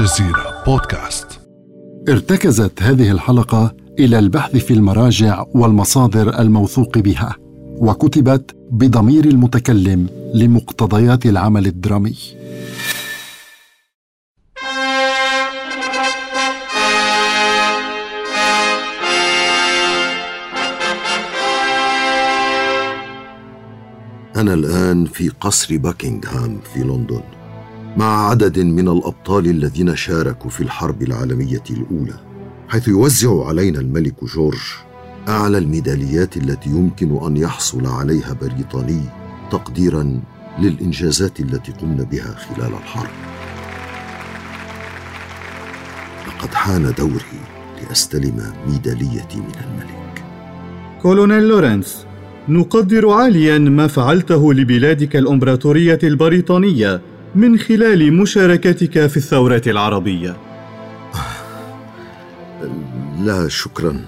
الجزيرة بودكاست. ارتكزت هذه الحلقة إلى البحث في المراجع والمصادر الموثوق بها وكتبت بضمير المتكلم لمقتضيات العمل الدرامي. أنا الآن في قصر باكنغهام في لندن. مع عدد من الأبطال الذين شاركوا في الحرب العالمية الأولى حيث يوزع علينا الملك جورج أعلى الميداليات التي يمكن أن يحصل عليها بريطاني تقديرا للإنجازات التي قمنا بها خلال الحرب. لقد حان دوري لأستلم ميداليتي من الملك. كولونيل لورنس نقدر عاليا ما فعلته لبلادك الإمبراطورية البريطانية من خلال مشاركتك في الثورة العربية. لا شكرا.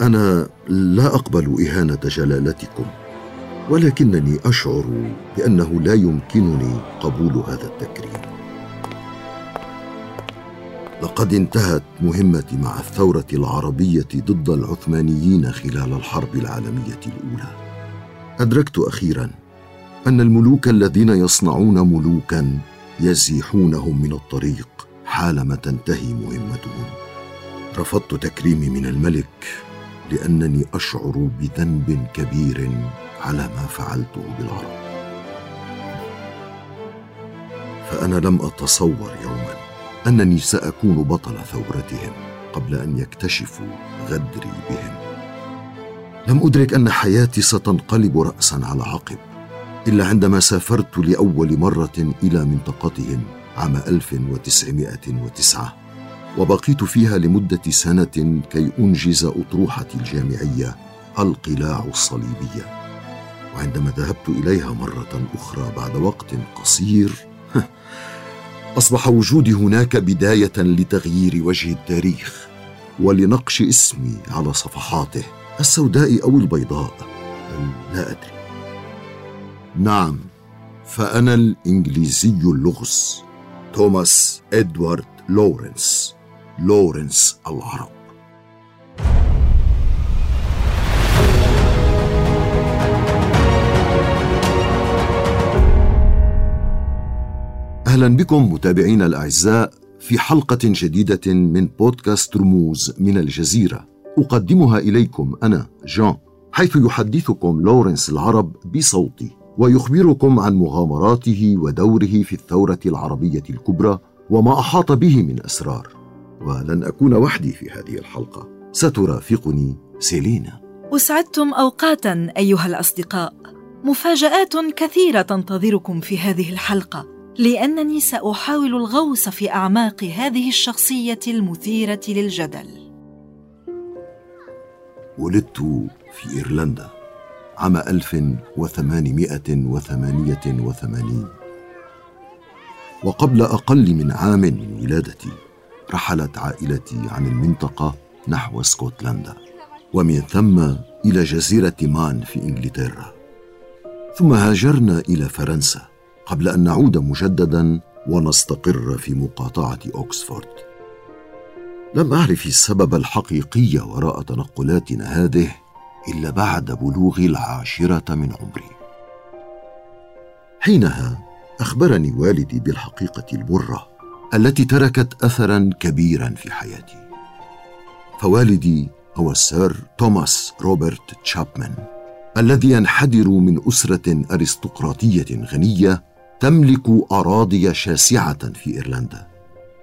أنا لا أقبل إهانة جلالتكم ولكنني أشعر بأنه لا يمكنني قبول هذا التكريم. لقد انتهت مهمتي مع الثورة العربية ضد العثمانيين خلال الحرب العالمية الأولى. أدركت أخيراً أن الملوك الذين يصنعون ملوكا يزيحونهم من الطريق حالما تنتهي مهمتهم. رفضت تكريمي من الملك لأنني أشعر بذنب كبير على ما فعلته بالعرب. فأنا لم أتصور يوما أنني سأكون بطل ثورتهم قبل أن يكتشفوا غدري بهم. لم أدرك أن حياتي ستنقلب راسا على عقب. إلا عندما سافرت لأول مرة إلى منطقتهم عام 1909 وبقيت فيها لمدة سنة كي أنجز أطروحتي الجامعية القلاع الصليبية. وعندما ذهبت إليها مرة أخرى بعد وقت قصير أصبح وجودي هناك بداية لتغيير وجه التاريخ ولنقش اسمي على صفحاته السوداء أو البيضاء لا أدري. نعم فأنا الإنجليزي اللغز توماس إدوارد لورنس لورنس العرب. أهلا بكم متابعينا الأعزاء في حلقة جديدة من بودكاست رموز من الجزيرة. أقدمها إليكم أنا جان حيث يحدثكم لورنس العرب بصوتي. ويخبركم عن مغامراته ودوره في الثورة العربية الكبرى وما أحاط به من أسرار. ولن أكون وحدي في هذه الحلقة. سترافقني سيلينا. أسعدتم أوقاتا أيها الأصدقاء. مفاجآت كثيرة تنتظركم في هذه الحلقة لأنني سأحاول الغوص في أعماق هذه الشخصية المثيرة للجدل. ولدت في إيرلندا. عام 1888 وقبل أقل من عام من ولادتي رحلت عائلتي عن المنطقة نحو اسكتلندا ومن ثم إلى جزيرة مان في إنجلترا. ثم هاجرنا إلى فرنسا قبل أن نعود مجددا ونستقر في مقاطعة أوكسفورد. لم أعرف السبب الحقيقي وراء تنقلاتنا هذه إلا بعد بلوغ العاشرة من عمري. حينها أخبرني والدي بالحقيقة المرة التي تركت اثرا كبيرا في حياتي. فوالدي هو السير توماس روبرت تشابمان الذي ينحدر من أسرة أرستقراطية غنية تملك أراضي شاسعة في إيرلندا.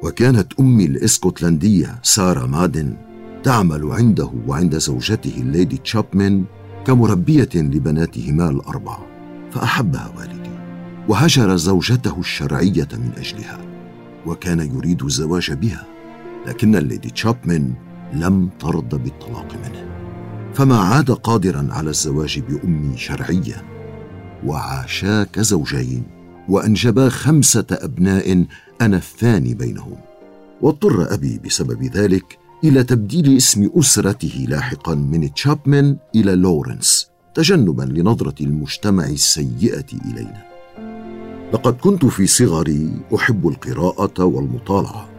وكانت أمي الإسكتلندية سارة مادن تعمل عنده وعند زوجته الليدي تشابمان كمربية لبناتهما الأربع فأحبها والدي وهجر زوجته الشرعية من أجلها وكان يريد الزواج بها لكن الليدي تشابمان لم ترضى بالطلاق منه. فما عاد قادرا على الزواج بامي شرعية وعاشا كزوجين وأنجبا خمسة أبناء أنا الثاني بينهم واضطر أبي بسبب ذلك إلى تبديل اسم أسرته لاحقا من تشابمان إلى لورنس تجنبا لنظرة المجتمع السيئة إلينا. لقد كنت في صغري أحب القراءة والمطالعة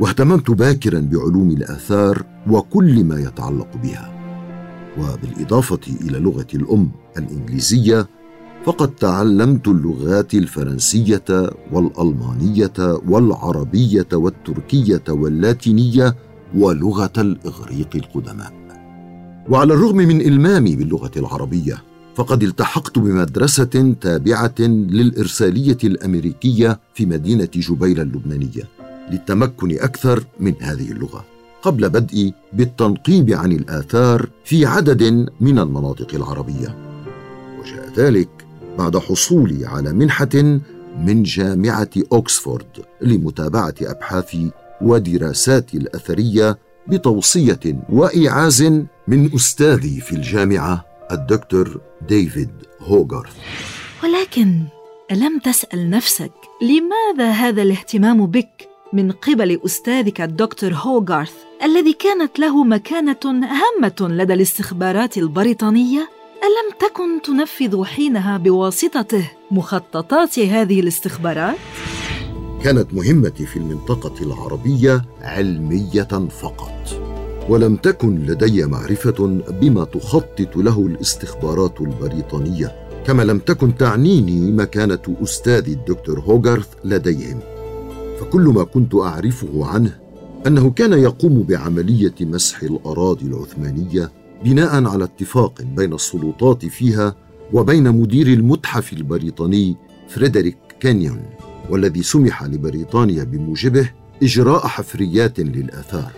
واهتممت باكرا بعلوم الآثار وكل ما يتعلق بها. وبالإضافة إلى لغتي الأم الإنجليزية فقد تعلمت اللغات الفرنسية والألمانية والعربية والتركية واللاتينية ولغة الإغريق القدماء. وعلى الرغم من إلمامي باللغة العربية فقد التحقت بمدرسة تابعة للإرسالية الأمريكية في مدينة جبيل اللبنانية للتمكن أكثر من هذه اللغة قبل بدئي بالتنقيب عن الآثار في عدد من المناطق العربية. وجاء ذلك بعد حصولي على منحة من جامعة أوكسفورد لمتابعة أبحاثي ودراساتي الأثرية بتوصية وإيعاز من أستاذي في الجامعة الدكتور ديفيد هوغارث ولكن ألم تسأل نفسك لماذا هذا الاهتمام بك من قبل أستاذك الدكتور هوغارث الذي كانت له مكانة هامة لدى الاستخبارات البريطانية؟ ألم تكن تنفذ حينها بواسطته مخططات هذه الاستخبارات؟ كانت مهمتي في المنطقة العربية علمية فقط ولم تكن لدي معرفة بما تخطط له الاستخبارات البريطانية كما لم تكن تعنيني مكانة استاذي الدكتور هوغارث لديهم. فكل ما كنت أعرفه عنه أنه كان يقوم بعملية مسح الأراضي العثمانية بناء على اتفاق بين السلطات فيها وبين مدير المتحف البريطاني فريدريك كانيون. والذي سمح لبريطانيا بموجبه إجراء حفريات للآثار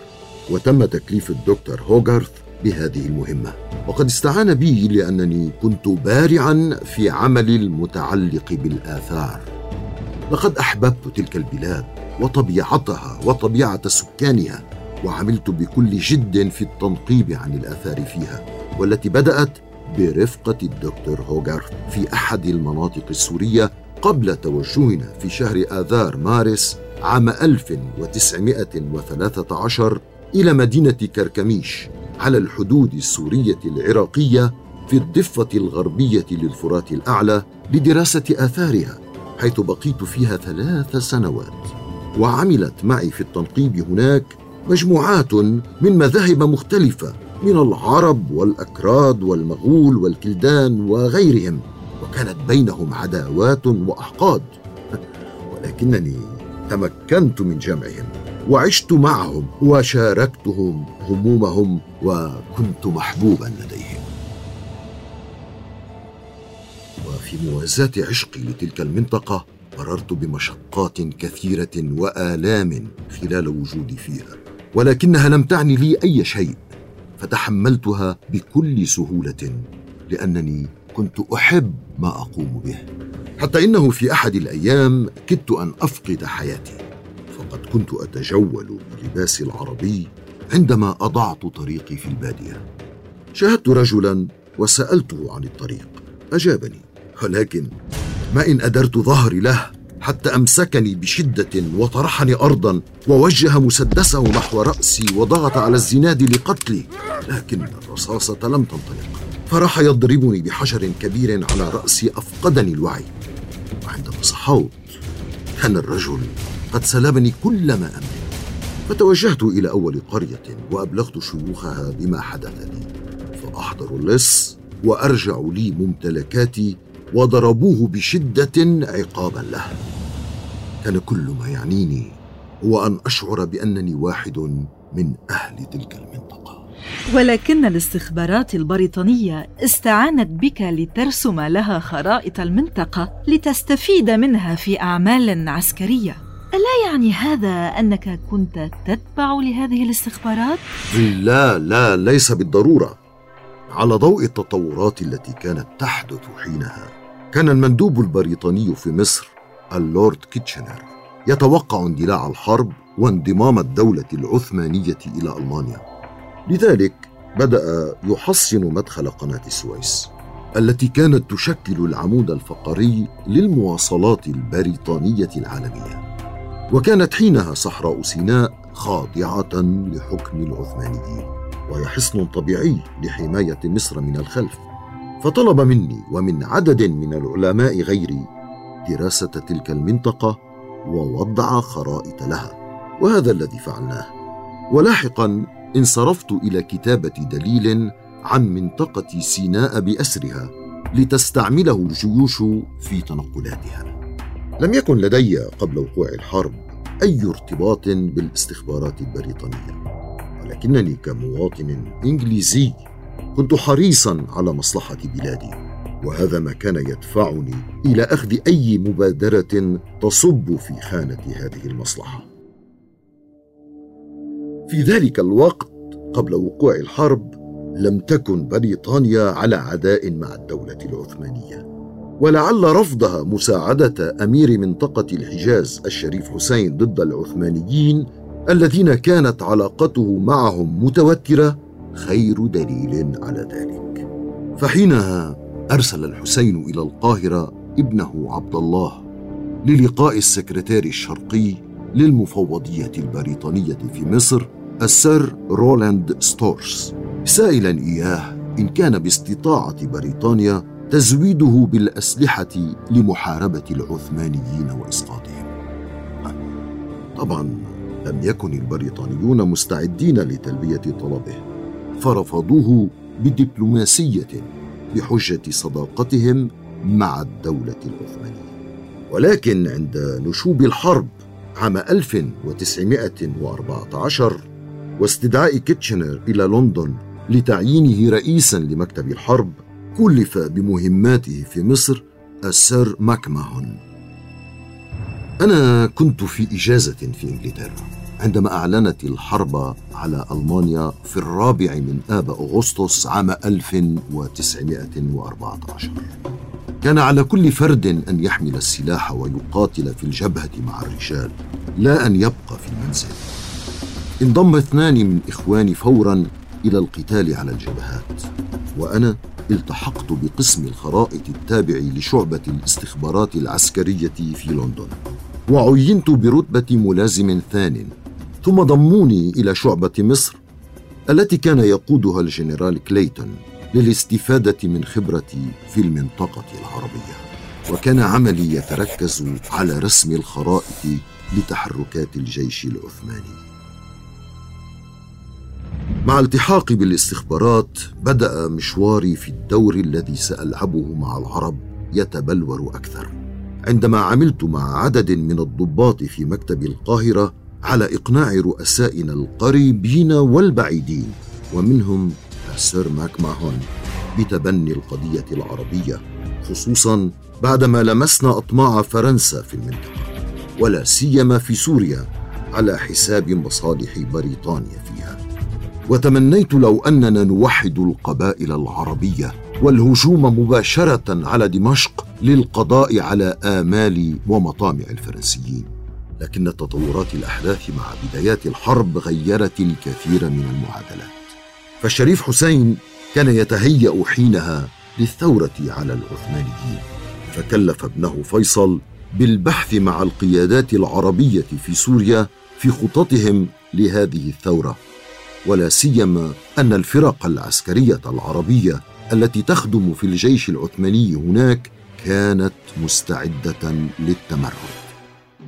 وتم تكليف الدكتور هوغارث بهذه المهمة. وقد استعان بي لأنني كنت بارعا في عمل المتعلق بالآثار. لقد أحببت تلك البلاد وطبيعتها وطبيعة سكانها وعملت بكل جد في التنقيب عن الآثار فيها والتي بدأت برفقة الدكتور هوغارث في أحد المناطق السورية قبل توجهنا في شهر آذار مارس عام 1913 إلى مدينة كركميش على الحدود السورية العراقية في الضفة الغربية للفرات الأعلى لدراسة آثارها حيث بقيت فيها ثلاث سنوات. وعملت معي في التنقيب هناك مجموعات من مذاهب مختلفة من العرب والأكراد والمغول والكلدان وغيرهم. وكانت بينهم عداوات وأحقاد. ولكنني تمكنت من جمعهم وعشت معهم وشاركتهم همومهم وكنت محبوبا لديهم. وفي موازاة عشقي لتلك المنطقة مررت بمشقات كثيرة وآلام خلال وجودي فيها. ولكنها لم تعني لي أي شيء فتحملتها بكل سهولة. لأنني كنت أحب ما أقوم به. حتى إنه في أحد الأيام كدت أن أفقد حياتي. فقد كنت أتجول بلباسي العربي عندما أضعت طريقي في البادية. شاهدت رجلا وسألته عن الطريق. أجابني ولكن ما إن أدرت ظهري له حتى أمسكني بشدة وطرحني ارضا ووجه مسدسه نحو رأسي وضغط على الزناد لقتلي. لكن الرصاصة لم تنطلق. فراح يضربني بحجر كبير على راسي أفقدني الوعي. وعندما صحوت كان الرجل قد سلبني كل ما املك فتوجهت إلى أول قرية وأبلغت شيوخها بما حدث لي. فاحضروا اللص وارجعوا لي ممتلكاتي وضربوه بشدة عقابا له. كان كل ما يعنيني هو أن أشعر بأنني واحد من أهل تلك المنطقة. ولكن الاستخبارات البريطانية استعانت بك لترسم لها خرائط المنطقة لتستفيد منها في أعمال عسكرية. ألا يعني هذا أنك كنت تتبع لهذه الاستخبارات؟ لا لا ليس بالضرورة. على ضوء التطورات التي كانت تحدث حينها كان المندوب البريطاني في مصر اللورد كيتشنر يتوقع اندلاع الحرب وانضمام الدولة العثمانية إلى ألمانيا. لذلك بدأ يحصن مدخل قناة السويس التي كانت تشكل العمود الفقري للمواصلات البريطانية العالمية. وكانت حينها صحراء سيناء خاضعة لحكم العثمانيين وهي حصن طبيعي لحماية مصر من الخلف. فطلب مني ومن عدد من العلماء غيري دراسة تلك المنطقة ووضع خرائط لها وهذا الذي فعلناه. ولاحقا انصرفت إلى كتابة دليل عن منطقة سيناء بأسرها لتستعمله الجيوش في تنقلاتها. لم يكن لدي قبل وقوع الحرب أي ارتباط بالاستخبارات البريطانية ولكنني كمواطن إنجليزي كنت حريصا على مصلحة بلادي وهذا ما كان يدفعني إلى أخذ أي مبادرة تصب في خانة هذه المصلحة. في ذلك الوقت قبل وقوع الحرب لم تكن بريطانيا على عداء مع الدولة العثمانية. ولعل رفضها مساعدة أمير منطقة الحجاز الشريف حسين ضد العثمانيين الذين كانت علاقته معهم متوترة خير دليل على ذلك. فحينها أرسل الحسين إلى القاهرة ابنه عبد الله للقاء السكرتير الشرقي للمفوضية البريطانية في مصر السير رولاند ستورس. سائلا إياه إن كان باستطاعة بريطانيا تزويده بالأسلحة لمحاربة العثمانيين وإسقاطهم. طبعا لم يكن البريطانيون مستعدين لتلبية طلبه. فرفضوه بدبلوماسية بحجة صداقتهم مع الدولة العثمانية. ولكن عند نشوب الحرب عام 1914 واستدعاء كيتشنر إلى لندن لتعيينه رئيسا لمكتب الحرب كلف بمهماته في مصر السير ماكماهون أنا كنت في إجازة في إنجلترا عندما أعلنت الحرب على ألمانيا في الرابع من آب أغسطس عام 1914 كان على كل فرد أن يحمل السلاح ويقاتل في الجبهة مع الرجال لا أن يبقى في المنزل. انضم اثنان من إخواني فورا إلى القتال على الجبهات وأنا التحقت بقسم الخرائط التابع لشعبة الاستخبارات العسكرية في لندن. وعينت برتبة ملازم ثان ثم ضموني إلى شعبة مصر التي كان يقودها الجنرال كليتون. للاستفادة من خبرتي في المنطقة العربية. وكان عملي يتركز على رسم الخرائط لتحركات الجيش العثماني. مع التحاقي بالاستخبارات بدأ مشواري في الدور الذي سألعبه مع العرب يتبلور أكثر. عندما عملت مع عدد من الضباط في مكتب القاهرة على إقناع رؤسائنا القريبين والبعيدين ومنهم السير ماك ماهون بتبني القضية العربية خصوصا بعدما لمسنا أطماع فرنسا في المنطقة ولا سيما في سوريا على حساب مصالح بريطانيا فيها. وتمنيت لو أننا نوحد القبائل العربية والهجوم مباشرة على دمشق للقضاء على آمال ومطامع الفرنسيين. لكن تطورات الأحداث مع بدايات الحرب غيرت الكثير من المعادلات. فالشريف حسين كان يتهيأ حينها للثورة على العثمانيين فكلف ابنه فيصل بالبحث مع القيادات العربية في سوريا في خططهم لهذه الثورة ولا سيما أن الفرق العسكرية العربية التي تخدم في الجيش العثماني هناك كانت مستعدة للتمرد.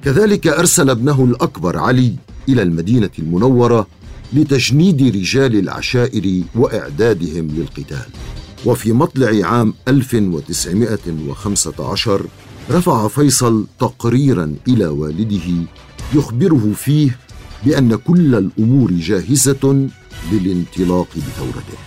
كذلك أرسل ابنه الأكبر علي إلى المدينة المنورة لتجنيد رجال العشائر وإعدادهم للقتال. وفي مطلع عام 1915 رفع فيصل تقريرا إلى والده يخبره فيه بأن كل الأمور جاهزة للانطلاق بثورته.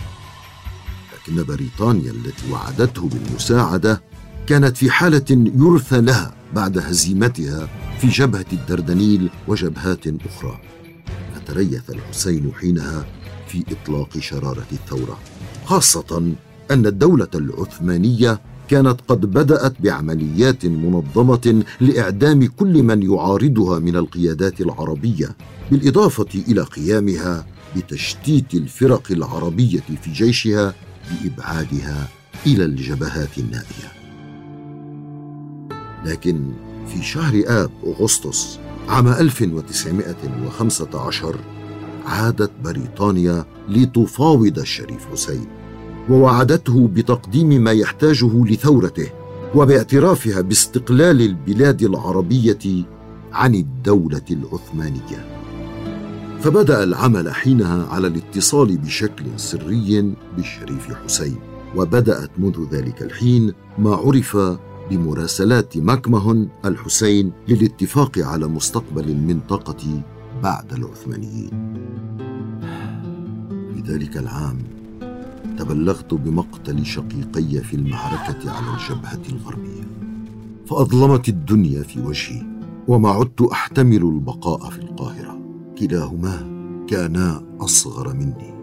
لكن بريطانيا التي وعدته بالمساعدة كانت في حالة يرثى لها بعد هزيمتها في جبهة الدردنيل وجبهات أخرى. فتريث الحسين حينها في إطلاق شرارة الثورة خاصة أن الدولة العثمانية كانت قد بدأت بعمليات منظمة لإعدام كل من يعارضها من القيادات العربية بالإضافة إلى قيامها بتشتيت الفرق العربية في جيشها بإبعادها إلى الجبهات النائية. لكن في شهر آب أغسطس عام 1915 عادت بريطانيا لتفاوض الشريف حسين ووعدته بتقديم ما يحتاجه لثورته وباعترافها باستقلال البلاد العربية عن الدولة العثمانية. فبدأ العمل حينها على الاتصال بشكل سري بالشريف حسين وبدأت منذ ذلك الحين ما عرف بمراسلات ماكمهون الحسين للاتفاق على مستقبل المنطقة بعد العثمانيين. في ذلك العام تبلغت بمقتل شقيقي في المعركة على الجبهة الغربية. فأظلمت الدنيا في وجهي وما عدت أحتمل البقاء في القاهرة. كلاهما كانا أصغر مني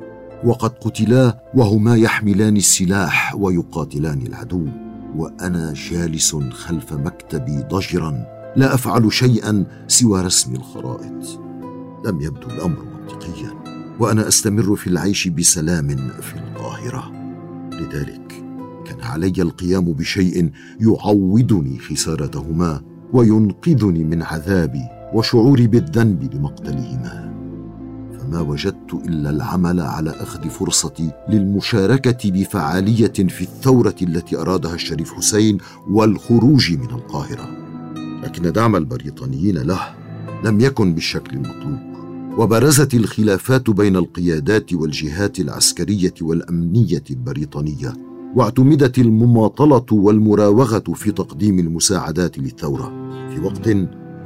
وقد قتلا وهما يحملان السلاح ويقاتلان العدو. وأنا جالس خلف مكتبي ضجرا لا أفعل شيئا سوى رسم الخرائط. لم يبدو الأمر منطقيا وأنا أستمر في العيش بسلام في القاهرة. لذلك كان علي القيام بشيء يعوضني خسارتهما وينقذني من عذابي وشعوري بالذنب لمقتلهما. فما وجدت إلا العمل على أخذ فرصتي للمشاركة بفعالية في الثورة التي أرادها الشريف حسين والخروج من القاهرة. لكن دعم البريطانيين له لم يكن بالشكل المطلوب وبرزت الخلافات بين القيادات والجهات العسكرية والأمنية البريطانية واعتمدت المماطلة والمراوغة في تقديم المساعدات للثورة. في وقت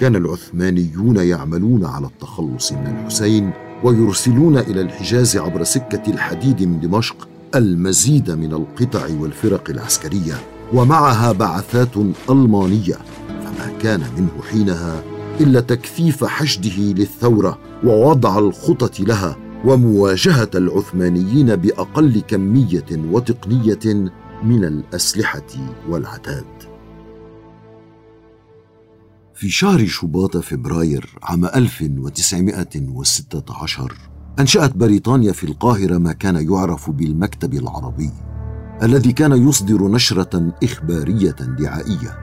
كان العثمانيون يعملون على التخلص من الحسين ويرسلون إلى الحجاز عبر سكة الحديد من دمشق المزيد من القطع والفرق العسكرية. ومعها بعثات ألمانية فما كان منه حينها إلا تكثيف حشده للثورة ووضع الخطط لها ومواجهة العثمانيين بأقل كمية وتقنية من الأسلحة والعتاد. في شهر شباط فبراير عام 1916 أنشأت بريطانيا في القاهرة ما كان يعرف بالمكتب العربي الذي كان يصدر نشرة إخبارية دعائية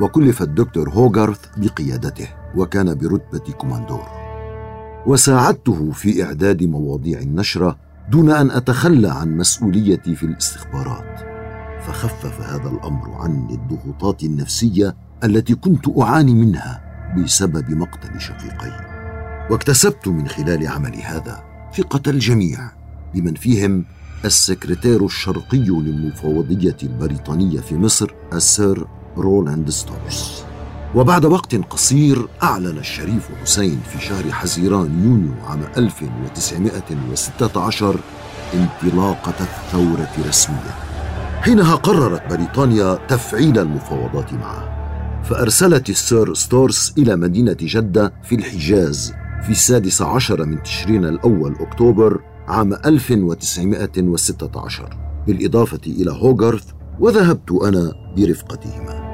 وكلف الدكتور هوغارث بقيادته وكان برتبة كوماندور. وساعدته في إعداد مواضيع النشرة دون أن أتخلى عن مسؤوليتي في الاستخبارات فخفف هذا الأمر عني الضغوطات النفسية التي كنت أعاني منها بسبب مقتل شقيقي واكتسبت من خلال عملي هذا ثقة الجميع بمن فيهم السكرتير الشرقي للمفوضية البريطانية في مصر السير رولاند ستورس وبعد وقت قصير أعلن الشريف حسين في شهر حزيران يونيو عام 1916 انطلاقة الثورة رسميا حينها قررت بريطانيا تفعيل المفاوضات معه. فأرسلت السير ستورس إلى مدينة جدة في الحجاز في السادس عشر من تشرين الأول أكتوبر عام 1916 بالإضافة إلى هوغارث وذهبت أنا برفقتهما.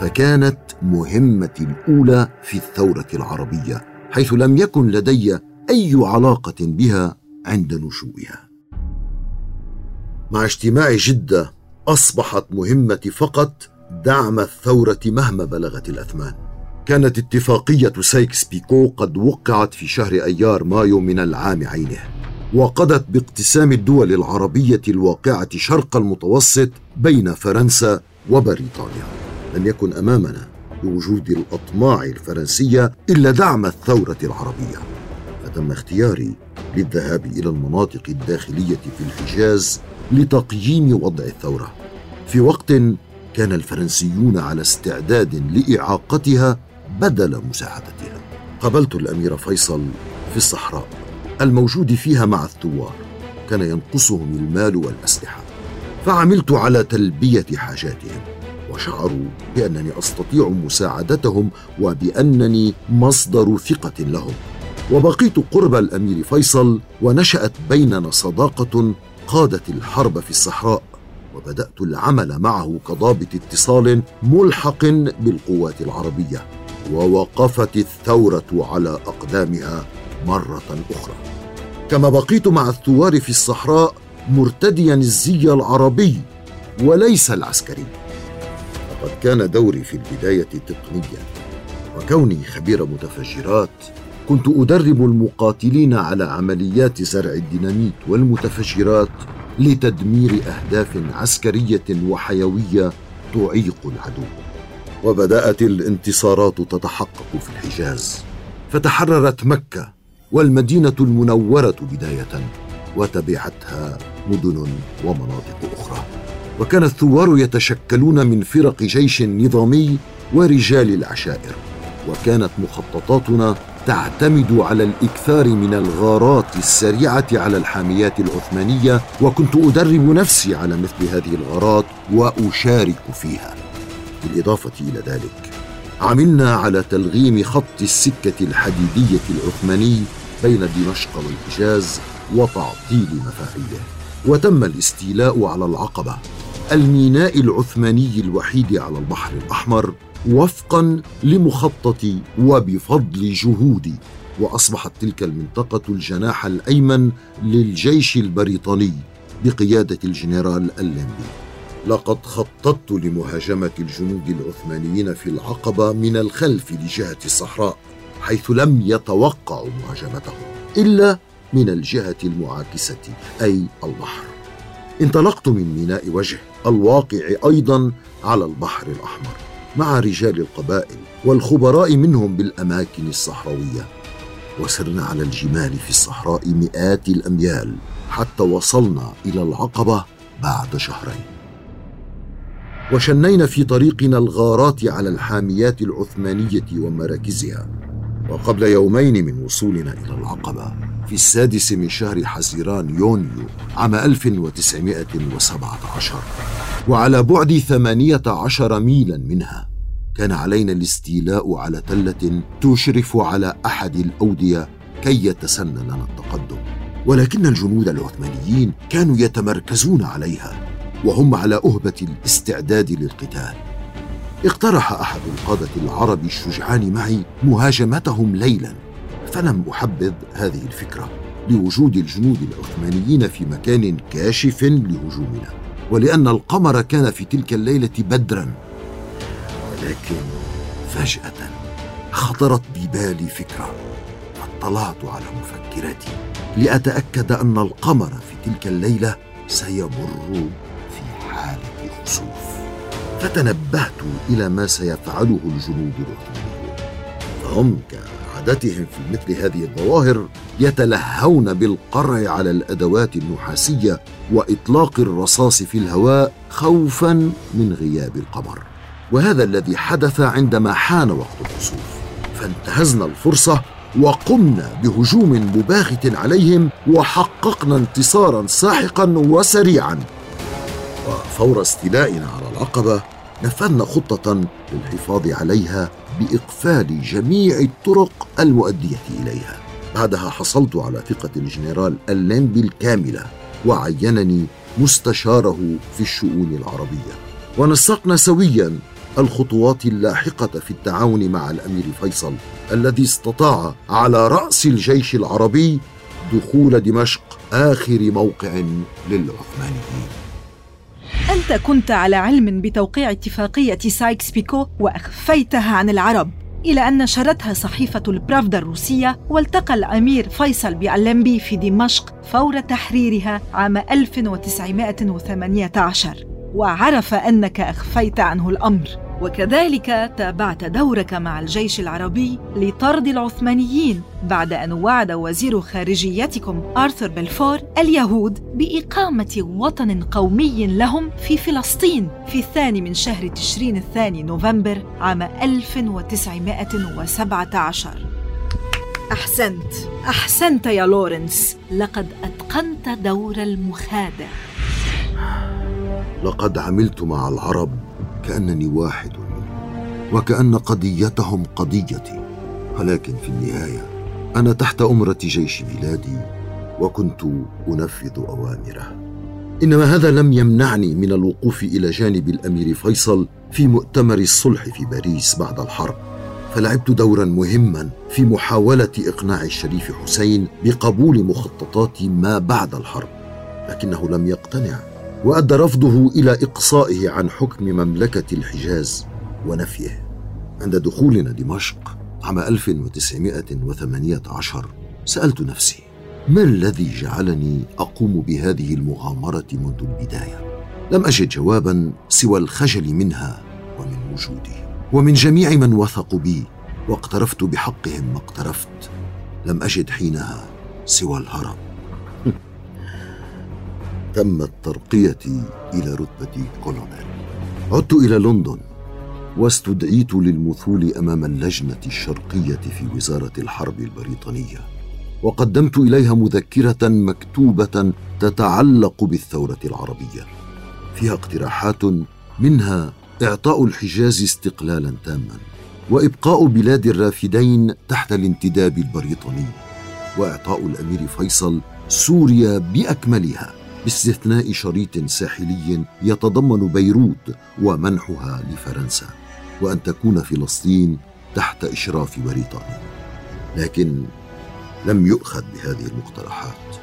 فكانت مهمتي الأولى في الثورة العربية حيث لم يكن لدي أي علاقة بها عند نشوئها. مع اجتماع جدة أصبحت مهمتي فقط دعم الثورة مهما بلغت الأثمان. كانت اتفاقية سايكس بيكو قد وقعت في شهر أيار مايو من العام عينه وقضت باقتسام الدول العربية الواقعة شرق المتوسط بين فرنسا وبريطانيا. لم يكن أمامنا بوجود الأطماع الفرنسية إلا دعم الثورة العربية. فتم اختياري للذهاب إلى المناطق الداخلية في الحجاز لتقييم وضع الثورة. في وقت كان الفرنسيون على استعداد لإعاقتها بدل مساعدتها. قابلت الأمير فيصل في الصحراء الموجود فيها مع الثوار كان ينقصهم المال والأسلحة. فعملت على تلبية حاجاتهم وشعروا بأنني أستطيع مساعدتهم وبأنني مصدر ثقة لهم. وبقيت قرب الأمير فيصل ونشأت بيننا صداقة قادت الحرب في الصحراء. وبدأت العمل معه كضابط اتصال ملحق بالقوات العربية ووقفت الثورة على أقدامها مرة أخرى. كما بقيت مع الثوار في الصحراء مرتديا الزي العربي وليس العسكري. لقد كان دوري في البداية تقنيا. وكوني خبير متفجرات كنت أدرب المقاتلين على عمليات زرع الديناميت والمتفجرات لتدمير أهداف عسكرية وحيوية تعيق العدو. وبدأت الانتصارات تتحقق في الحجاز. فتحررت مكة والمدينة المنورة بداية وتبعتها مدن ومناطق أخرى. وكان الثوار يتشكلون من فرق جيش نظامي ورجال العشائر. وكانت مخططاتنا تعتمد على الإكثار من الغارات السريعة على الحاميات العثمانية وكنت أدرب نفسي على مثل هذه الغارات وأشارك فيها. بالإضافة إلى ذلك عملنا على تلغيم خط السكة الحديدية العثماني بين دمشق والحجاز وتعطيل مفاعيله. وتم الاستيلاء على العقبة الميناء العثماني الوحيد على البحر الأحمر وفقا لمخططي وبفضل جهودي. وأصبحت تلك المنطقة الجناح الأيمن للجيش البريطاني بقيادة الجنرال الليمبي لقد خططت لمهاجمة الجنود العثمانيين في العقبة من الخلف لجهة الصحراء حيث لم يتوقعوا مهاجمتهم إلا من الجهة المعاكسة أي البحر. انطلقت من ميناء وجه الواقع أيضا على البحر الأحمر. مع رجال القبائل والخبراء منهم بالأماكن الصحراوية. وسرنا على الجمال في الصحراء مئات الأميال حتى وصلنا إلى العقبة بعد شهرين. وشنينا في طريقنا الغارات على الحاميات العثمانية ومراكزها. وقبل يومين من وصولنا إلى العقبة في السادس من شهر حزيران يونيو عام 1917 وعلى بعد ثمانية عشر ميلا منها كان علينا الاستيلاء على تلة تشرف على أحد الأودية كي يتسنى لنا التقدم. ولكن الجنود العثمانيين كانوا يتمركزون عليها وهم على أهبة الاستعداد للقتال. اقترح أحد القادة العرب الشجعان معي مهاجمتهم ليلا فلم أحبذ هذه الفكرة لوجود الجنود العثمانيين في مكان كاشف لهجومنا. ولأن القمر كان في تلك الليلة بدرا. ولكن فجأة خطرت ببالي فكرة. فاطلعت على مفكرتي لأتأكد أن القمر في تلك الليلة سيمر في حالة خسوف. فتنبهت إلى ما سيفعله الجنود العثمانيون فهم كعادتهم في مثل هذه الظواهر يتلهون بالقرع على الأدوات النحاسية وإطلاق الرصاص في الهواء خوفا من غياب القمر. وهذا الذي حدث عندما حان وقت الكسوف. فانتهزنا الفرصة وقمنا بهجوم مباغت عليهم وحققنا انتصارا ساحقا وسريعا. وفور استيلائنا على العقبة نفذنا خطة للحفاظ عليها بإقفال جميع الطرق المؤدية إليها. بعدها حصلت على ثقة الجنرال اللينبي الكاملة وعينني مستشاره في الشؤون العربية. ونسقنا سويا الخطوات اللاحقة في التعاون مع الأمير فيصل الذي استطاع على رأس الجيش العربي دخول دمشق آخر موقع للعثمانيين. أنت كنت على علم بتوقيع اتفاقية سايكس بيكو وأخفيتها عن العرب إلى أن نشرتها صحيفة البرافدا الروسية والتقى الأمير فيصل بألنبي في دمشق فور تحريرها عام 1918 وعرف أنك أخفيت عنه الأمر. وكذلك تابعت دورك مع الجيش العربي لطرد العثمانيين بعد أن وعد وزير خارجيتكم آرثر بلفور اليهود بإقامة وطن قومي لهم في فلسطين في الثاني من شهر تشرين الثاني نوفمبر عام 1917 أحسنت أحسنت يا لورنس. لقد أتقنت دور المخادع. لقد عملت مع العرب كانني واحد وكأن قضيتهم قضيتي. ولكن في النهاية أنا تحت أمرة جيش بلادي وكنت أنفذ أوامره. إنما هذا لم يمنعني من الوقوف إلى جانب الأمير فيصل في مؤتمر الصلح في باريس بعد الحرب. فلعبت دورا مهما في محاولة إقناع الشريف حسين بقبول مخططات ما بعد الحرب لكنه لم يقتنع وأدى رفضه إلى إقصائه عن حكم مملكة الحجاز ونفيه عند دخولنا دمشق عام 1918 سألت نفسي ما الذي جعلني أقوم بهذه المغامرة منذ البداية؟ لم أجد جوابا سوى الخجل منها ومن وجودي ومن جميع من وثقوا بي واقترفت بحقهم ما اقترفت لم أجد حينها سوى الهرب. تمت ترقيتي إلى رتبة كولونيل. عدت إلى لندن واستدعيت للمثول أمام اللجنة الشرقية في وزارة الحرب البريطانية. وقدمت إليها مذكرة مكتوبة تتعلق بالثورة العربية. فيها اقتراحات منها إعطاء الحجاز استقلالا تاما وإبقاء بلاد الرافدين تحت الانتداب البريطاني وإعطاء الأمير فيصل سوريا بأكملها. باستثناء شريط ساحلي يتضمن بيروت ومنحها لفرنسا وأن تكون فلسطين تحت إشراف بريطانيا لكن لم يؤخذ بهذه المقترحات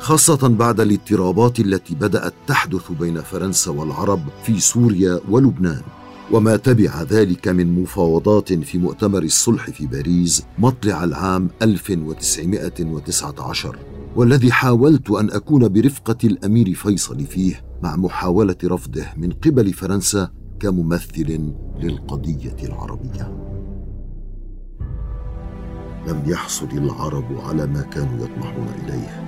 خاصة بعد الاضطرابات التي بدأت تحدث بين فرنسا والعرب في سوريا ولبنان. وما تبع ذلك من مفاوضات في مؤتمر الصلح في باريس مطلع العام 1919 والذي حاولت أن أكون برفقة الأمير فيصل فيه مع محاولة رفضه من قبل فرنسا كممثل للقضية العربية. لم يحصل العرب على ما كانوا يطمحون إليه.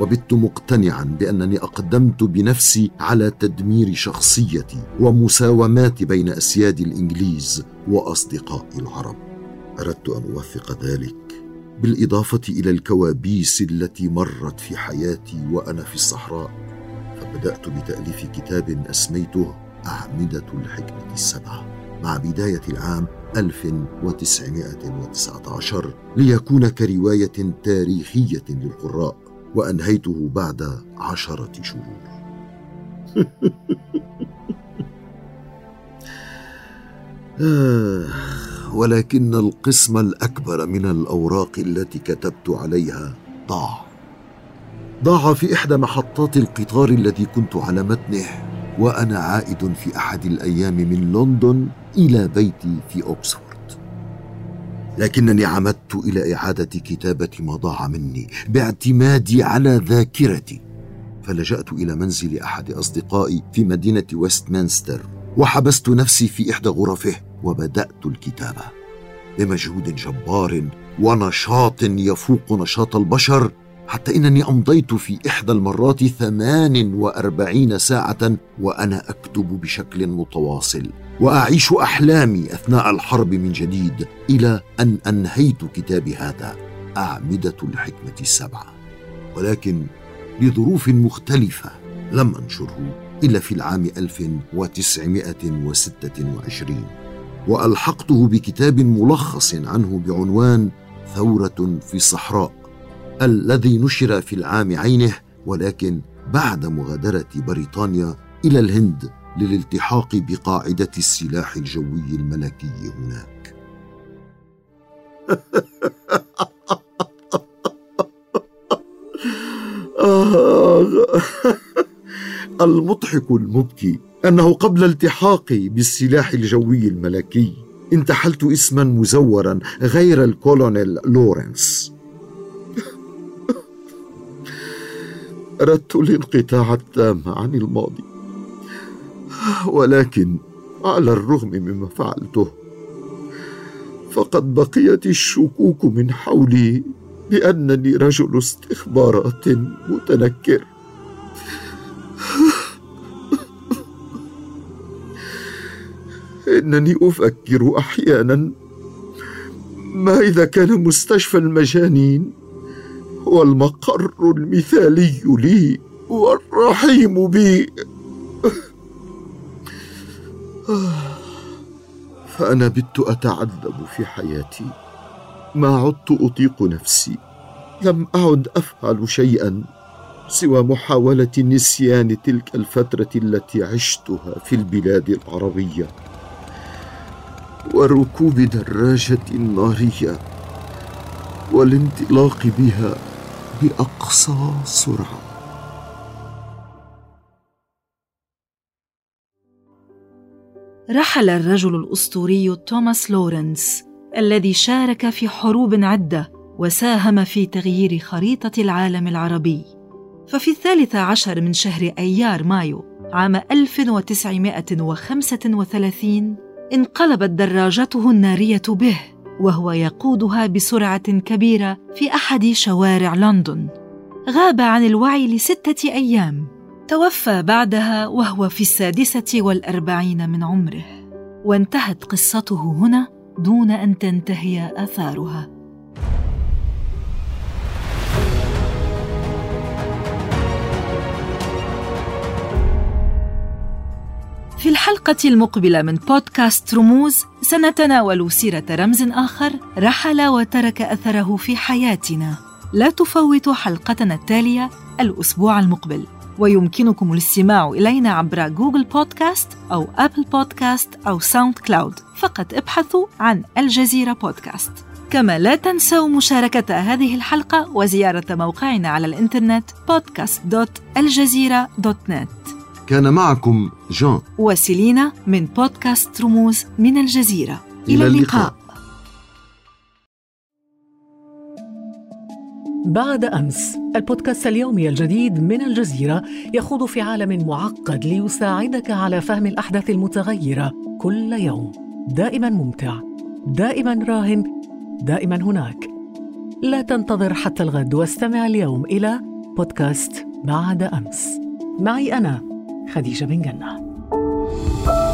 وبت مقتنعا بأنني أقدمت بنفسي على تدمير شخصيتي ومساومات بين أسياد الإنجليز وأصدقاء العرب. أردت أن أوثق ذلك بالإضافة إلى الكوابيس التي مرت في حياتي وأنا في الصحراء فبدأت بتأليف كتاب اسميته أعمدة الحكمة السبعة مع بداية العام 1919 ليكون كرواية تاريخية للقراء وأنهيته بعد عشرة شهور. آه. ولكن القسم الأكبر من الأوراق التي كتبت عليها ضاع. ضاع في إحدى محطات القطار الذي كنت على متنه وأنا عائد في أحد الأيام من لندن إلى بيتي في أوكسفورد. لكنني عمدت إلى إعادة كتابة ما ضاع مني باعتمادي على ذاكرتي. فلجأت إلى منزل أحد أصدقائي في مدينة ويستمنستر وحبست نفسي في إحدى غرفه. وبدأت الكتابة. بمجهود جبار ونشاط يفوق نشاط البشر حتى إنني أمضيت في إحدى المرات ثمان وأربعين ساعة وأنا أكتب بشكل متواصل وأعيش أحلامي أثناء الحرب من جديد إلى أن أنهيت كتابي هذا أعمدة الحكمة السبعة. ولكن لظروف مختلفة لم أنشره إلا في العام 1926 وألحقته بكتاب ملخص عنه بعنوان ثورة في الصحراء الذي نشر في العام عينه ولكن بعد مغادرة بريطانيا إلى الهند للالتحاق بقاعدة السلاح الجوي الملكي هناك. المضحك المبكي. أنه قبل التحاقي بالسلاح الجوي الملكي انتحلت اسما مزورا غير الكولونيل لورنس. أردت الانقطاع التام عن الماضي ولكن على الرغم مما فعلته فقد بقيت الشكوك من حولي بأنني رجل استخبارات متنكر. إنني أفكر أحيانا ما إذا كان مستشفى المجانين هو المقر المثالي لي والرحيم بي. فأنا بت أتعذب في حياتي. ما عدت أطيق نفسي. لم أعد أفعل شيئا سوى محاولة نسيان تلك الفترة التي عشتها في البلاد العربية. وركوب دراجة نارية والانطلاق بها بأقصى سرعة. رحل الرجل الأسطوري توماس لورنس الذي شارك في حروب عدة وساهم في تغيير خريطة العالم العربي. ففي الثالث عشر من شهر أيار مايو عام 1935 انقلبت دراجته النارية به وهو يقودها بسرعة كبيرة في أحد شوارع لندن. غاب عن الوعي لستة أيام. توفى بعدها وهو في السادسة والأربعين من عمره. وانتهت قصته هنا دون أن تنتهي آثارها. في الحلقة المقبلة من بودكاست رموز سنتناول سيرة رمز آخر رحل وترك أثره في حياتنا. لا تفوتوا حلقتنا التالية الأسبوع المقبل، ويمكنكم الاستماع إلينا عبر جوجل بودكاست أو أبل بودكاست أو ساوند كلاود، فقط ابحثوا عن الجزيرة بودكاست. كما لا تنسوا مشاركة هذه الحلقة وزيارة موقعنا على الإنترنت podcast.aljazeera.net كان معكم جان وسيلينا من بودكاست رموز من الجزيرة. إلى اللقاء. بعد أمس البودكاست اليومي الجديد من الجزيرة يخوض في عالم معقد ليساعدك على فهم الأحداث المتغيرة كل يوم. دائما ممتع دائما راهن دائما هناك. لا تنتظر حتى الغد واستمع اليوم إلى بودكاست بعد أمس. معي أنا 哈迪莎·宾格纳。